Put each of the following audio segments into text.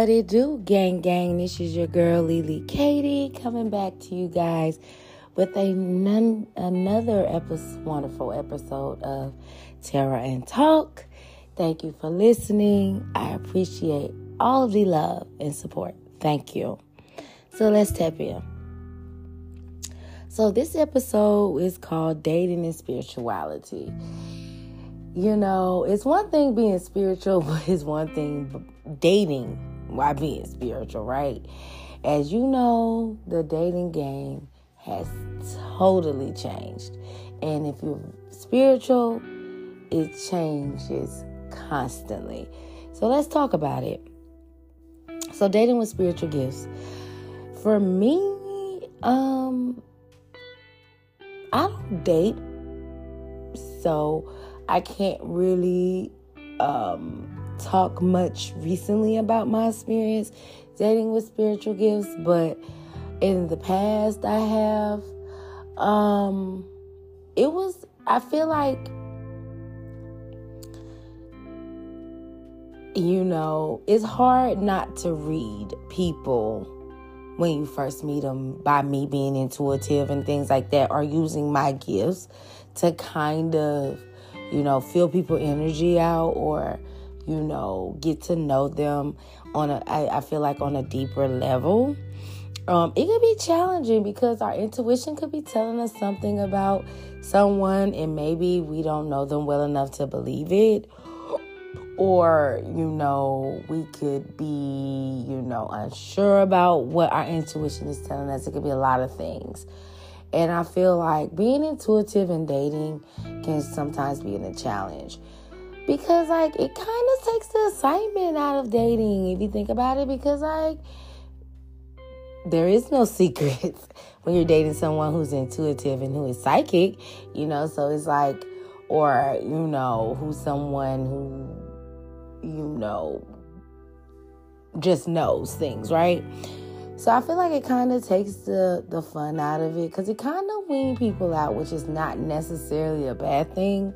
What it do, gang gang? This is your girl Lily Katie coming back to you guys with a none, another episode, wonderful episode of Terra and Talk. Thank you for listening. I appreciate all the love and support. Thank you. So let's tap in. So this episode is called Dating and Spirituality. You know, it's one thing being spiritual, but it's one thing dating while being spiritual, right? As you know, the dating game has totally changed. And if you're spiritual, it changes constantly. So let's talk about it. So dating with spiritual gifts. For me, um I don't date. So I can't really um talk much recently about my experience dating with spiritual gifts, but in the past I have um it was I feel like you know, it's hard not to read people when you first meet them by me being intuitive and things like that or using my gifts to kind of, you know, feel people energy out or you know, get to know them on a, I, I feel like on a deeper level. Um, it could be challenging because our intuition could be telling us something about someone and maybe we don't know them well enough to believe it. Or, you know, we could be, you know, unsure about what our intuition is telling us. It could be a lot of things. And I feel like being intuitive and dating can sometimes be a challenge because like it kind of takes the excitement out of dating if you think about it because like there is no secrets when you're dating someone who's intuitive and who is psychic you know so it's like or you know who's someone who you know just knows things right so I feel like it kind of takes the the fun out of it because it kind of wean people out, which is not necessarily a bad thing.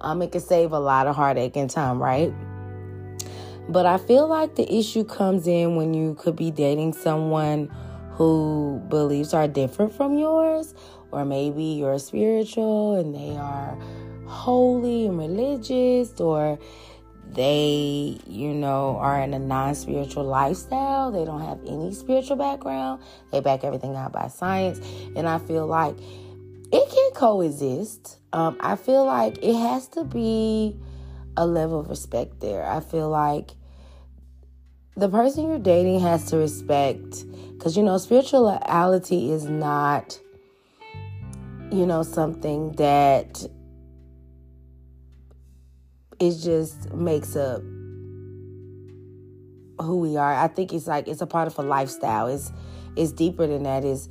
Um, it can save a lot of heartache and time, right? But I feel like the issue comes in when you could be dating someone who beliefs are different from yours, or maybe you're spiritual and they are holy and religious, or they, you know, are in a non spiritual lifestyle. They don't have any spiritual background. They back everything out by science. And I feel like coexist. Um, I feel like it has to be a level of respect there. I feel like the person you're dating has to respect, because you know, spirituality is not, you know, something that it just makes up who we are. I think it's like it's a part of a lifestyle. It's it's deeper than that. Is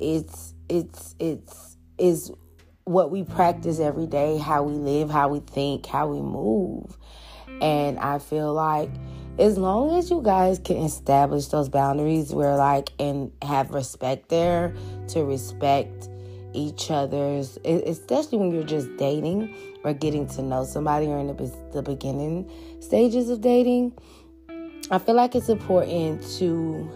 it's it's it's is what we practice every day, how we live, how we think, how we move. And I feel like as long as you guys can establish those boundaries where like and have respect there to respect each other's especially when you're just dating or getting to know somebody or in the, the beginning stages of dating i feel like it's important to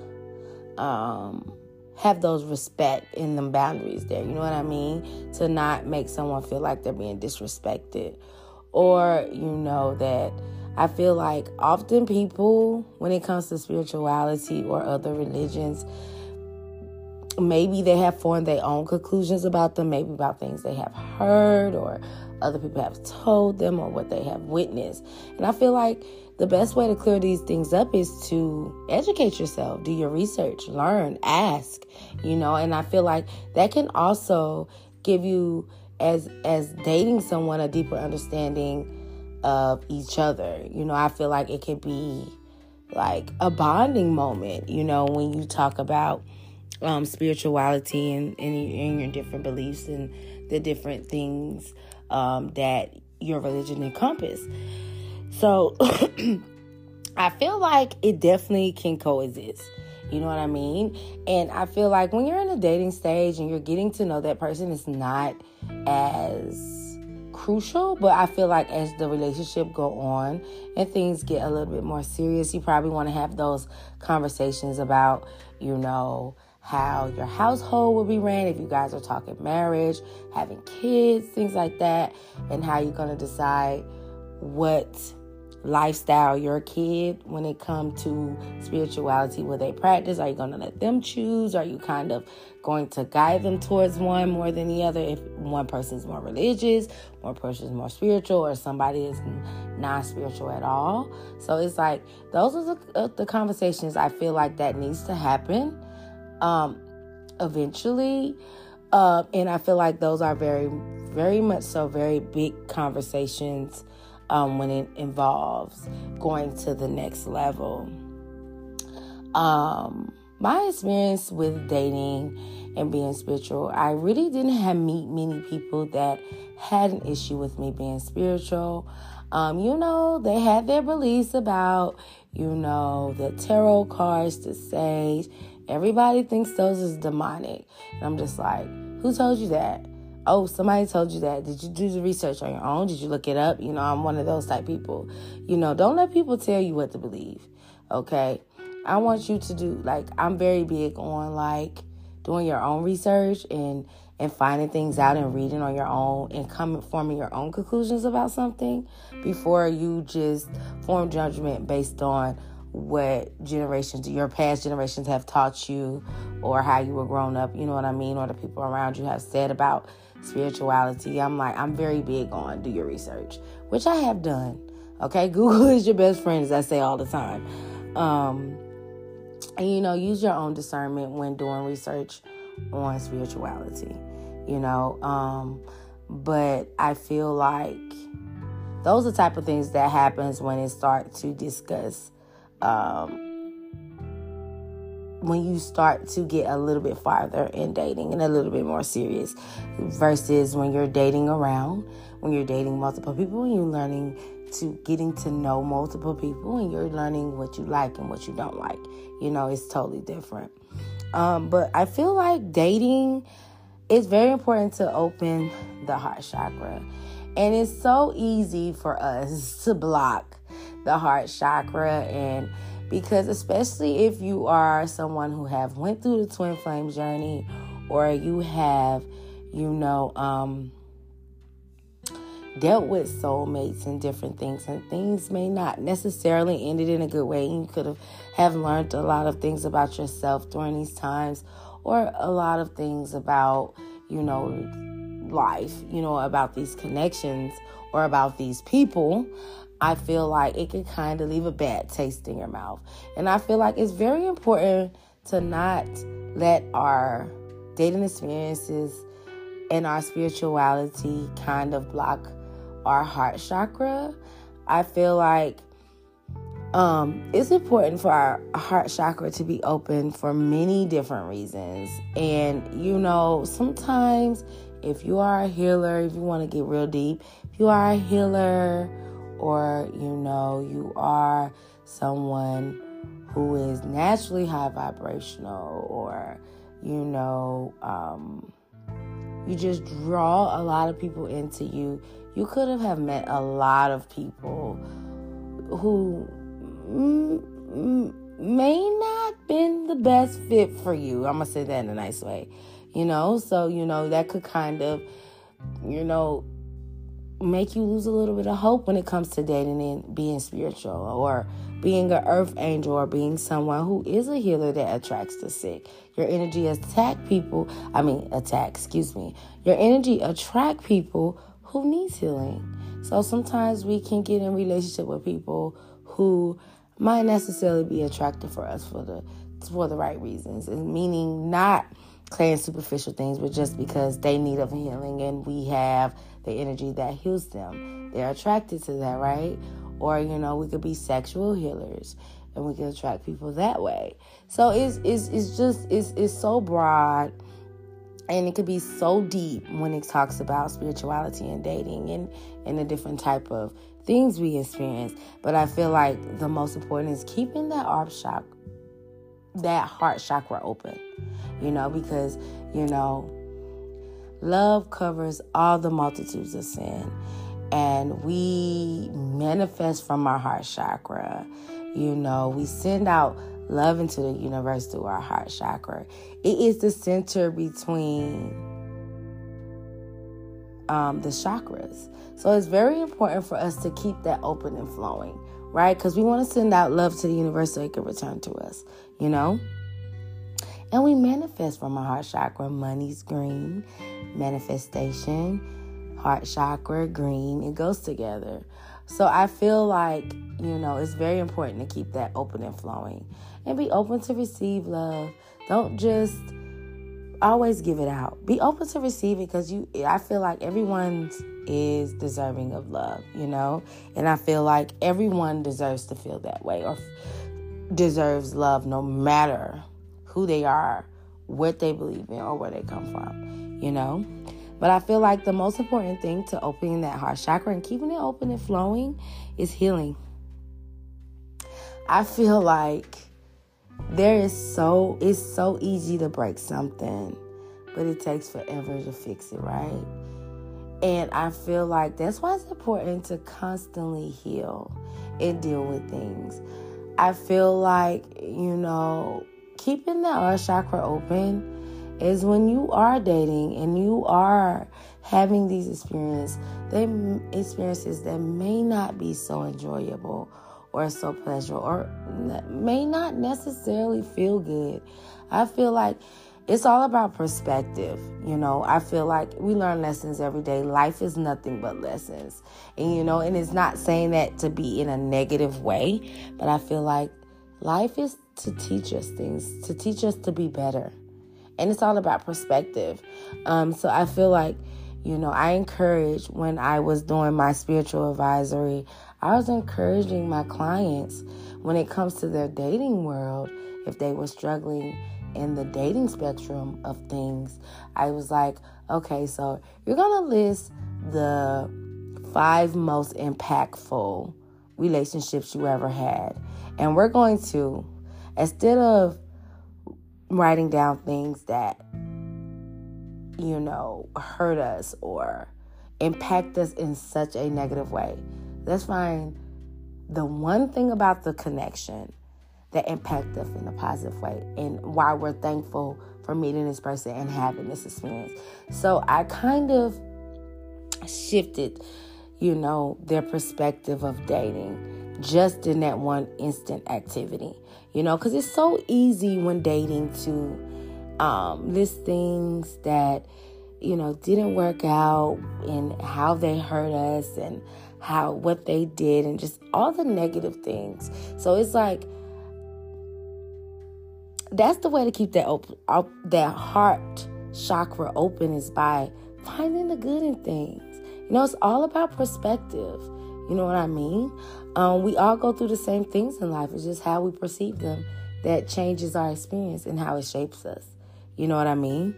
um have those respect in the boundaries there. You know what I mean? To not make someone feel like they're being disrespected. Or, you know, that I feel like often people, when it comes to spirituality or other religions, maybe they have formed their own conclusions about them, maybe about things they have heard or other people have told them or what they have witnessed. And I feel like the best way to clear these things up is to educate yourself, do your research, learn, ask, you know, and I feel like that can also give you as as dating someone a deeper understanding of each other. You know, I feel like it could be like a bonding moment, you know, when you talk about um, spirituality and, and, and your different beliefs and the different things um, that your religion encompass. So I feel like it definitely can coexist. You know what I mean? And I feel like when you're in a dating stage and you're getting to know that person, it's not as crucial, but I feel like as the relationship go on and things get a little bit more serious, you probably want to have those conversations about, you know, how your household will be ran if you guys are talking marriage, having kids, things like that, and how you're going to decide what lifestyle your kid when it comes to spirituality will they practice are you going to let them choose? Are you kind of going to guide them towards one more than the other? If one person is more religious one person is more spiritual or somebody is non-spiritual at all. So it's like those are the, uh, the conversations i feel like that needs to happen um eventually uh, and i feel like those are very very much so very big conversations um, when it involves going to the next level. Um, my experience with dating and being spiritual, I really didn't have meet many people that had an issue with me being spiritual. Um, you know, they had their beliefs about, you know, the tarot cards, the sage. Everybody thinks those is demonic. And I'm just like, who told you that? oh, somebody told you that. Did you do the research on your own? Did you look it up? You know, I'm one of those type people. You know, don't let people tell you what to believe. Okay. I want you to do like I'm very big on like doing your own research and and finding things out and reading on your own and coming forming your own conclusions about something before you just form judgment based on what generations your past generations have taught you or how you were grown up, you know what I mean, or the people around you have said about spirituality. I'm like, I'm very big on do your research, which I have done. Okay, Google is your best friend, as I say all the time. Um, and you know, use your own discernment when doing research on spirituality. You know, um, but I feel like those are the type of things that happens when it start to discuss um, when you start to get a little bit farther in dating and a little bit more serious versus when you're dating around, when you're dating multiple people and you're learning to getting to know multiple people and you're learning what you like and what you don't like. You know, it's totally different. Um, but I feel like dating is very important to open the heart chakra. And it's so easy for us to block the heart chakra and because especially if you are someone who have went through the twin flame journey or you have you know um dealt with soulmates and different things and things may not necessarily ended in a good way you could have have learned a lot of things about yourself during these times or a lot of things about you know life you know about these connections or about these people I feel like it can kind of leave a bad taste in your mouth. And I feel like it's very important to not let our dating experiences and our spirituality kind of block our heart chakra. I feel like um, it's important for our heart chakra to be open for many different reasons. And, you know, sometimes if you are a healer, if you want to get real deep, if you are a healer, or you know you are someone who is naturally high vibrational or you know um, you just draw a lot of people into you. You could have, have met a lot of people who may not been the best fit for you. I'm gonna say that in a nice way you know? So you know that could kind of you know make you lose a little bit of hope when it comes to dating and being spiritual or being an earth angel or being someone who is a healer that attracts the sick. Your energy attack people, I mean attack, excuse me. Your energy attract people who needs healing. So sometimes we can get in relationship with people who might necessarily be attractive for us for the for the right reasons. And meaning not playing superficial things, but just because they need of healing and we have the energy that heals them. They're attracted to that, right? Or, you know, we could be sexual healers and we can attract people that way. So it's it's it's just it's it's so broad and it could be so deep when it talks about spirituality and dating and and the different type of things we experience. But I feel like the most important is keeping that heart chakra that heart chakra open. You know, because, you know, love covers all the multitudes of sin. And we manifest from our heart chakra. You know, we send out love into the universe through our heart chakra. It is the center between um, the chakras. So it's very important for us to keep that open and flowing, right? Because we want to send out love to the universe so it can return to us, you know? And we manifest from our heart chakra. Money's green, manifestation, heart chakra, green. It goes together. So I feel like, you know, it's very important to keep that open and flowing and be open to receive love. Don't just always give it out. Be open to receive it because you I feel like everyone is deserving of love, you know? And I feel like everyone deserves to feel that way or deserves love no matter who they are, what they believe in or where they come from, you know? But I feel like the most important thing to opening that heart chakra and keeping it open and flowing is healing. I feel like there is so it's so easy to break something, but it takes forever to fix it, right? And I feel like that's why it's important to constantly heal and deal with things. I feel like, you know, keeping the heart chakra open is when you are dating and you are having these experiences, they experiences that may not be so enjoyable or so pleasurable or may not necessarily feel good. I feel like it's all about perspective. You know, I feel like we learn lessons every day. Life is nothing but lessons. And, you know, and it's not saying that to be in a negative way, but I feel like life is to teach us things, to teach us to be better. And it's all about perspective. Um, so I feel like, you know, I encourage when I was doing my spiritual advisory, I was encouraging my clients when it comes to their dating world, if they were struggling in the dating spectrum of things, I was like, okay, so you're going to list the five most impactful relationships you ever had. And we're going to, instead of writing down things that, you know, hurt us or impact us in such a negative way, let's find the one thing about the connection that impact us in a positive way and why we're thankful for meeting this person and having this experience. So I kind of shifted, you know, their perspective of dating just in that one instant activity. You know, because it's so easy when dating to um, list things that, you know, didn't work out and how they hurt us and how what they did and just all the negative things. So it's like that's the way to keep that open, that heart chakra open is by finding the good in things. You know, it's all about perspective. You know what I mean? Um, we all go through the same things in life. It's just how we perceive them that changes our experience and how it shapes us. You know what I mean?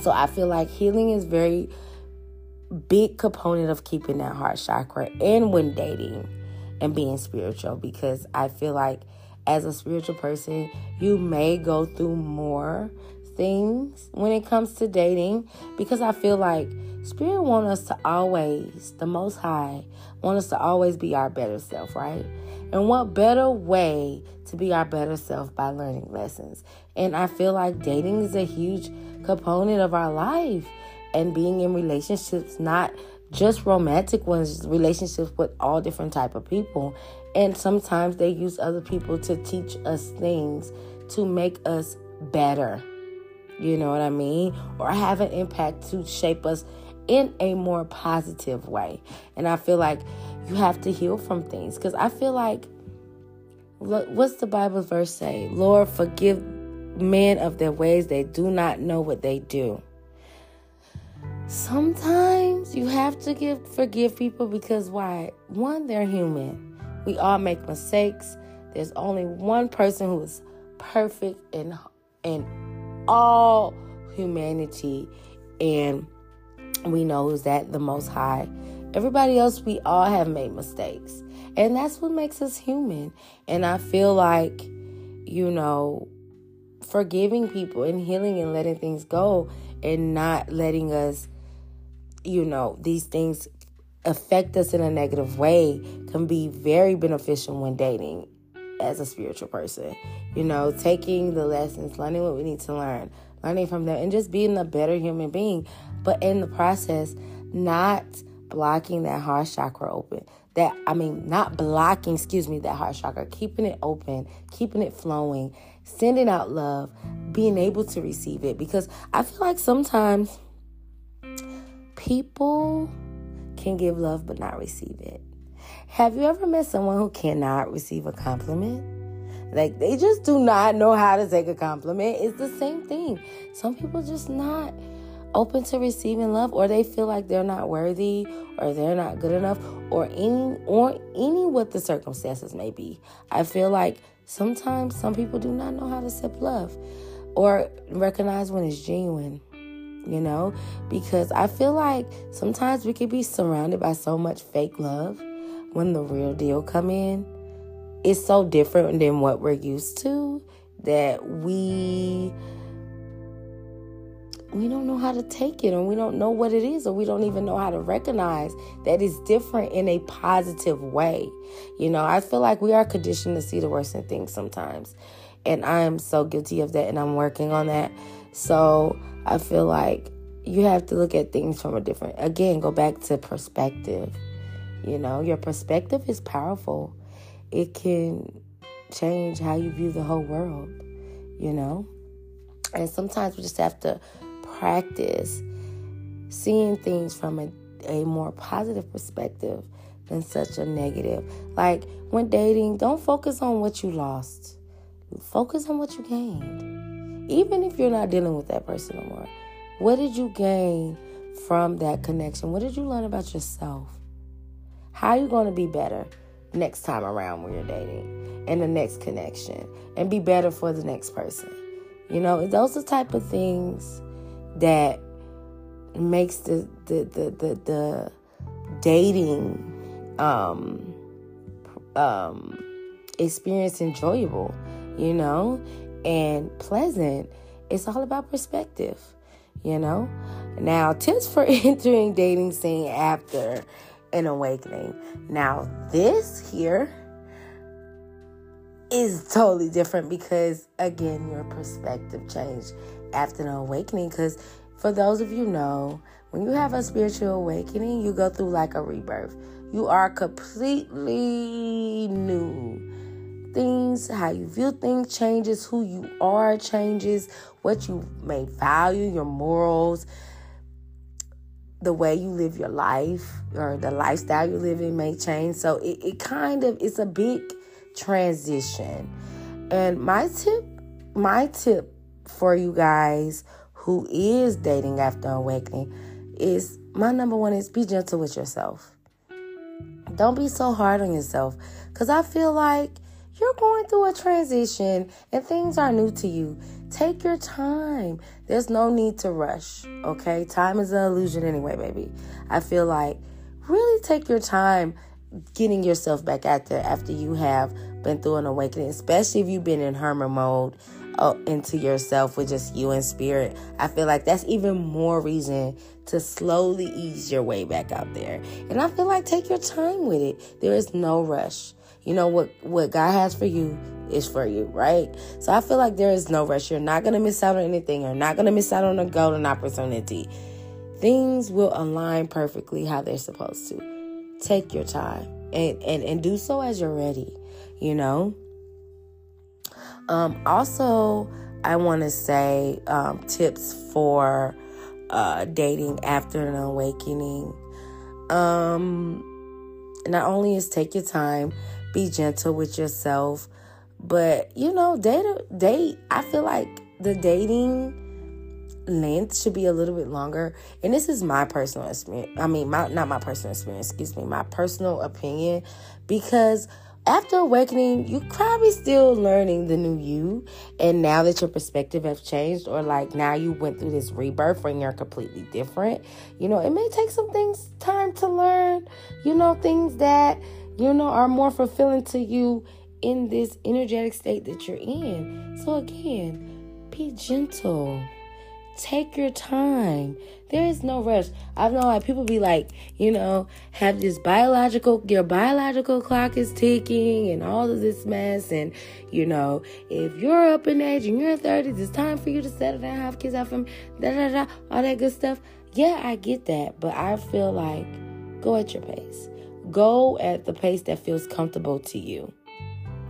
So I feel like healing is very big component of keeping that heart chakra and when dating and being spiritual because I feel like as a spiritual person, you may go through more things when it comes to dating because I feel like Spirit want us to always, the Most High, want us to always be our better self, right? And what better way to be our better self by learning lessons? And I feel like dating is a huge component of our life and being in relationships, not just romantic ones, relationships with all different type of people. And sometimes they use other people to teach us things to make us better. You know what I mean? Or have an impact to shape us in a more positive way. And I feel like you have to heal from things because I feel like what's the Bible verse say? Lord, forgive men of their ways, they do not know what they do. Sometimes you have to give forgive people because why? One, they're human. We all make mistakes. There's only one person who is perfect and in all humanity, and we know who's that the Most High. Everybody else, we all have made mistakes, and that's what makes us human. And I feel like, you know, forgiving people and healing and letting things go and not letting us, you know, these things affect us in a negative way can be very beneficial when dating as a spiritual person. You know, taking the lessons, learning what we need to learn, learning from them, and just being a better human being. But in the process, not blocking that heart chakra open. That, I mean, not blocking, excuse me, that heart chakra, keeping it open, keeping it flowing, sending out love, being able to receive it. Because I feel like sometimes people can give love but not receive it. Have you ever met someone who cannot receive a compliment? Like they just do not know how to take a compliment. It's the same thing. Some people just not open to receiving love or they feel like they're not worthy or they're not good enough or any or any what the circumstances may be. I feel like sometimes some people do not know how to accept love or recognize when it's genuine you know because i feel like sometimes we could be surrounded by so much fake love when the real deal come in it's so different than what we're used to that we we don't know how to take it or we don't know what it is or we don't even know how to recognize that it's different in a positive way you know i feel like we are conditioned to see the worst in things sometimes and i'm so guilty of that and i'm working on that so I feel like you have to look at things from a different, again, go back to perspective. You know, your perspective is powerful, it can change how you view the whole world, you know? And sometimes we just have to practice seeing things from a, a more positive perspective than such a negative. Like when dating, don't focus on what you lost, focus on what you gained even if you're not dealing with that person anymore, what did you gain from that connection? What did you learn about yourself? How are you going to be better next time around when you're dating and the next connection and be better for the next person? You know, those are the type of things that makes the the the the, the dating um um experience enjoyable, you know? and pleasant, it's all about perspective, you know? Now, tips for entering dating scene after an awakening. Now, this here is totally different because again, your perspective changed after an awakening cuz for those of you know, when you have a spiritual awakening, you go through like a rebirth. You are completely new things, how you view things changes, who you are changes, what you may value, your morals, the way you live your life or the lifestyle you live in may change. So it, it kind of it's a big transition. And my tip, my tip for you guys who is dating after awakening is my number one is be gentle with yourself. Don't be so hard on yourself. Cause I feel like you're going through a transition and things are new to you. Take your time. There's no need to rush, okay? Time is an illusion anyway, baby. I feel like really take your time getting yourself back out there after you have been through an awakening, especially if you've been in hermit mode uh, into yourself with just you and spirit. I feel like that's even more reason to slowly ease your way back out there. And I feel like take your time with it. There is no rush. You know what what God has for you is for you, right? So I feel like there is no rush. You're not gonna miss out on anything. You're not gonna miss out on a golden opportunity. Things will align perfectly how they're supposed to. Take your time and and, and do so as you're ready, you know. Um, also, I want to say um, tips for uh, dating after an awakening. Um, not only is take your time, be gentle with yourself. But you know, date date. I feel like the dating length should be a little bit longer. And this is my personal experience. I mean, my not my personal experience. Excuse me, my personal opinion. Because after awakening, you probably still learning the new you. And now that your perspective have changed, or like now you went through this rebirth and you're completely different, you know, it may take some things time to learn, you know, things that you know, are more fulfilling to you in this energetic state that you're in. So, again, be gentle. Take your time. There is no rush. I know like people be like, you know, have this biological, your biological clock is ticking and all of this mess. And, you know, if you're up in age and you're in 30s, it's time for you to settle down, have kids, have them, da da da, all that good stuff. Yeah, I get that. But I feel like go at your pace. Go at the pace that feels comfortable to you.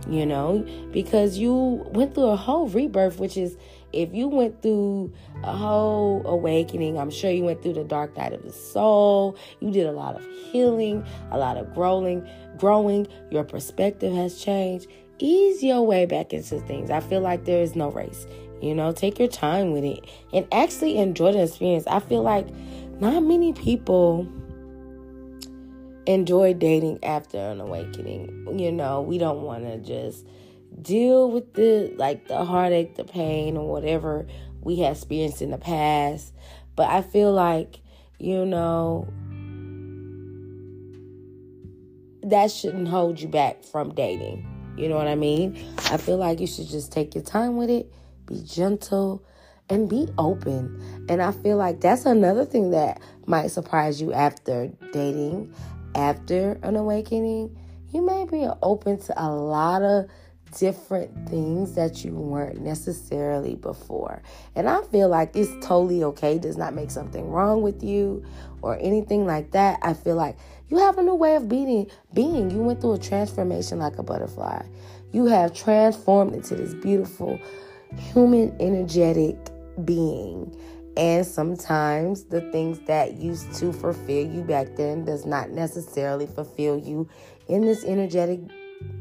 You know, because you went through a whole rebirth, which is if you went through a whole awakening, I'm sure you went through the dark night of the soul. You did a lot of healing, a lot of growing, growing. Your perspective has changed. Ease your way back into things. I feel like there is no race. You know, take your time with it and actually enjoy the experience. I feel like not many people enjoy dating after an awakening. You know, we don't want to just deal with the like the heartache, the pain, or whatever we have experienced in the past. But I feel like, you know, that shouldn't hold you back from dating. You know what I mean? I feel like you should just take your time with it, be gentle, and be open. And I feel like that's another thing that might surprise you after dating, after an awakening. You may be open to a lot of different things that you weren't necessarily before. And I feel like it's totally okay, does not make something wrong with you or anything like that. I feel like you have a new way of being being. You went through a transformation like a butterfly. You have transformed into this beautiful human energetic being. And sometimes the things that used to fulfill you back then does not necessarily fulfill you in this energetic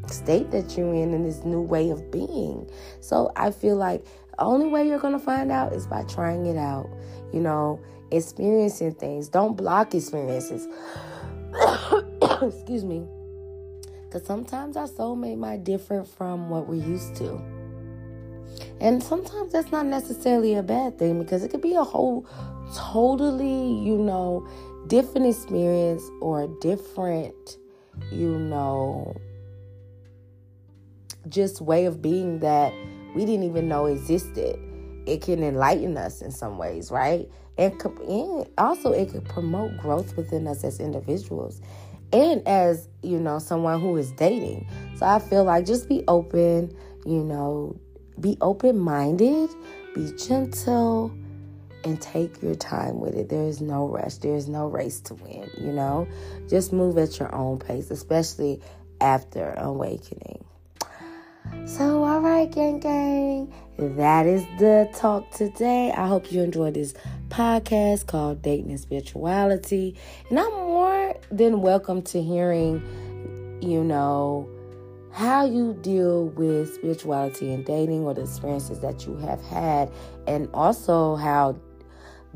state that you're in in this new way of being. So I feel like the only way you're going to find out is by trying it out, you know, experiencing things. Don't block experiences. Excuse me. Because sometimes our soulmate might differ from what we're used to. And sometimes that's not necessarily a bad thing because it could be a whole totally, you know, different experience or a different, you know, just way of being that we didn't even know existed. It can enlighten us in some ways, right? And, and also it could promote growth within us as individuals and as, you know, someone who is dating. So I feel like just be open, you know, be open minded, be gentle, and take your time with it. There is no rush, there is no race to win, you know? Just move at your own pace, especially after awakening. So, all right, gang, gang, that is the talk today. I hope you enjoyed this podcast called Dating and Spirituality. And I'm more than welcome to hearing, you know, how you deal with spirituality and dating or the experiences that you have had, and also how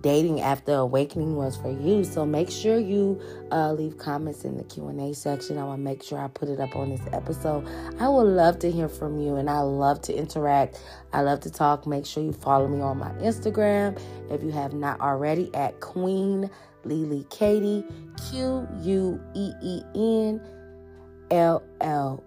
dating after awakening was for you. So make sure you uh, leave comments in the Q&A section. I want to make sure I put it up on this episode. I would love to hear from you and I love to interact. I love to talk. Make sure you follow me on my Instagram if you have not already at Queen Lily Katie Q U E E N L L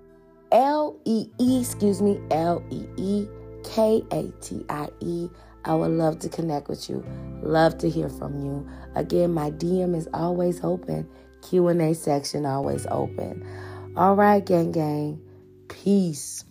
L E E excuse me L E E K A T I E I would love to connect with you. Love to hear from you. Again, my DM is always open. Q&A section always open. All right, gang gang. Peace.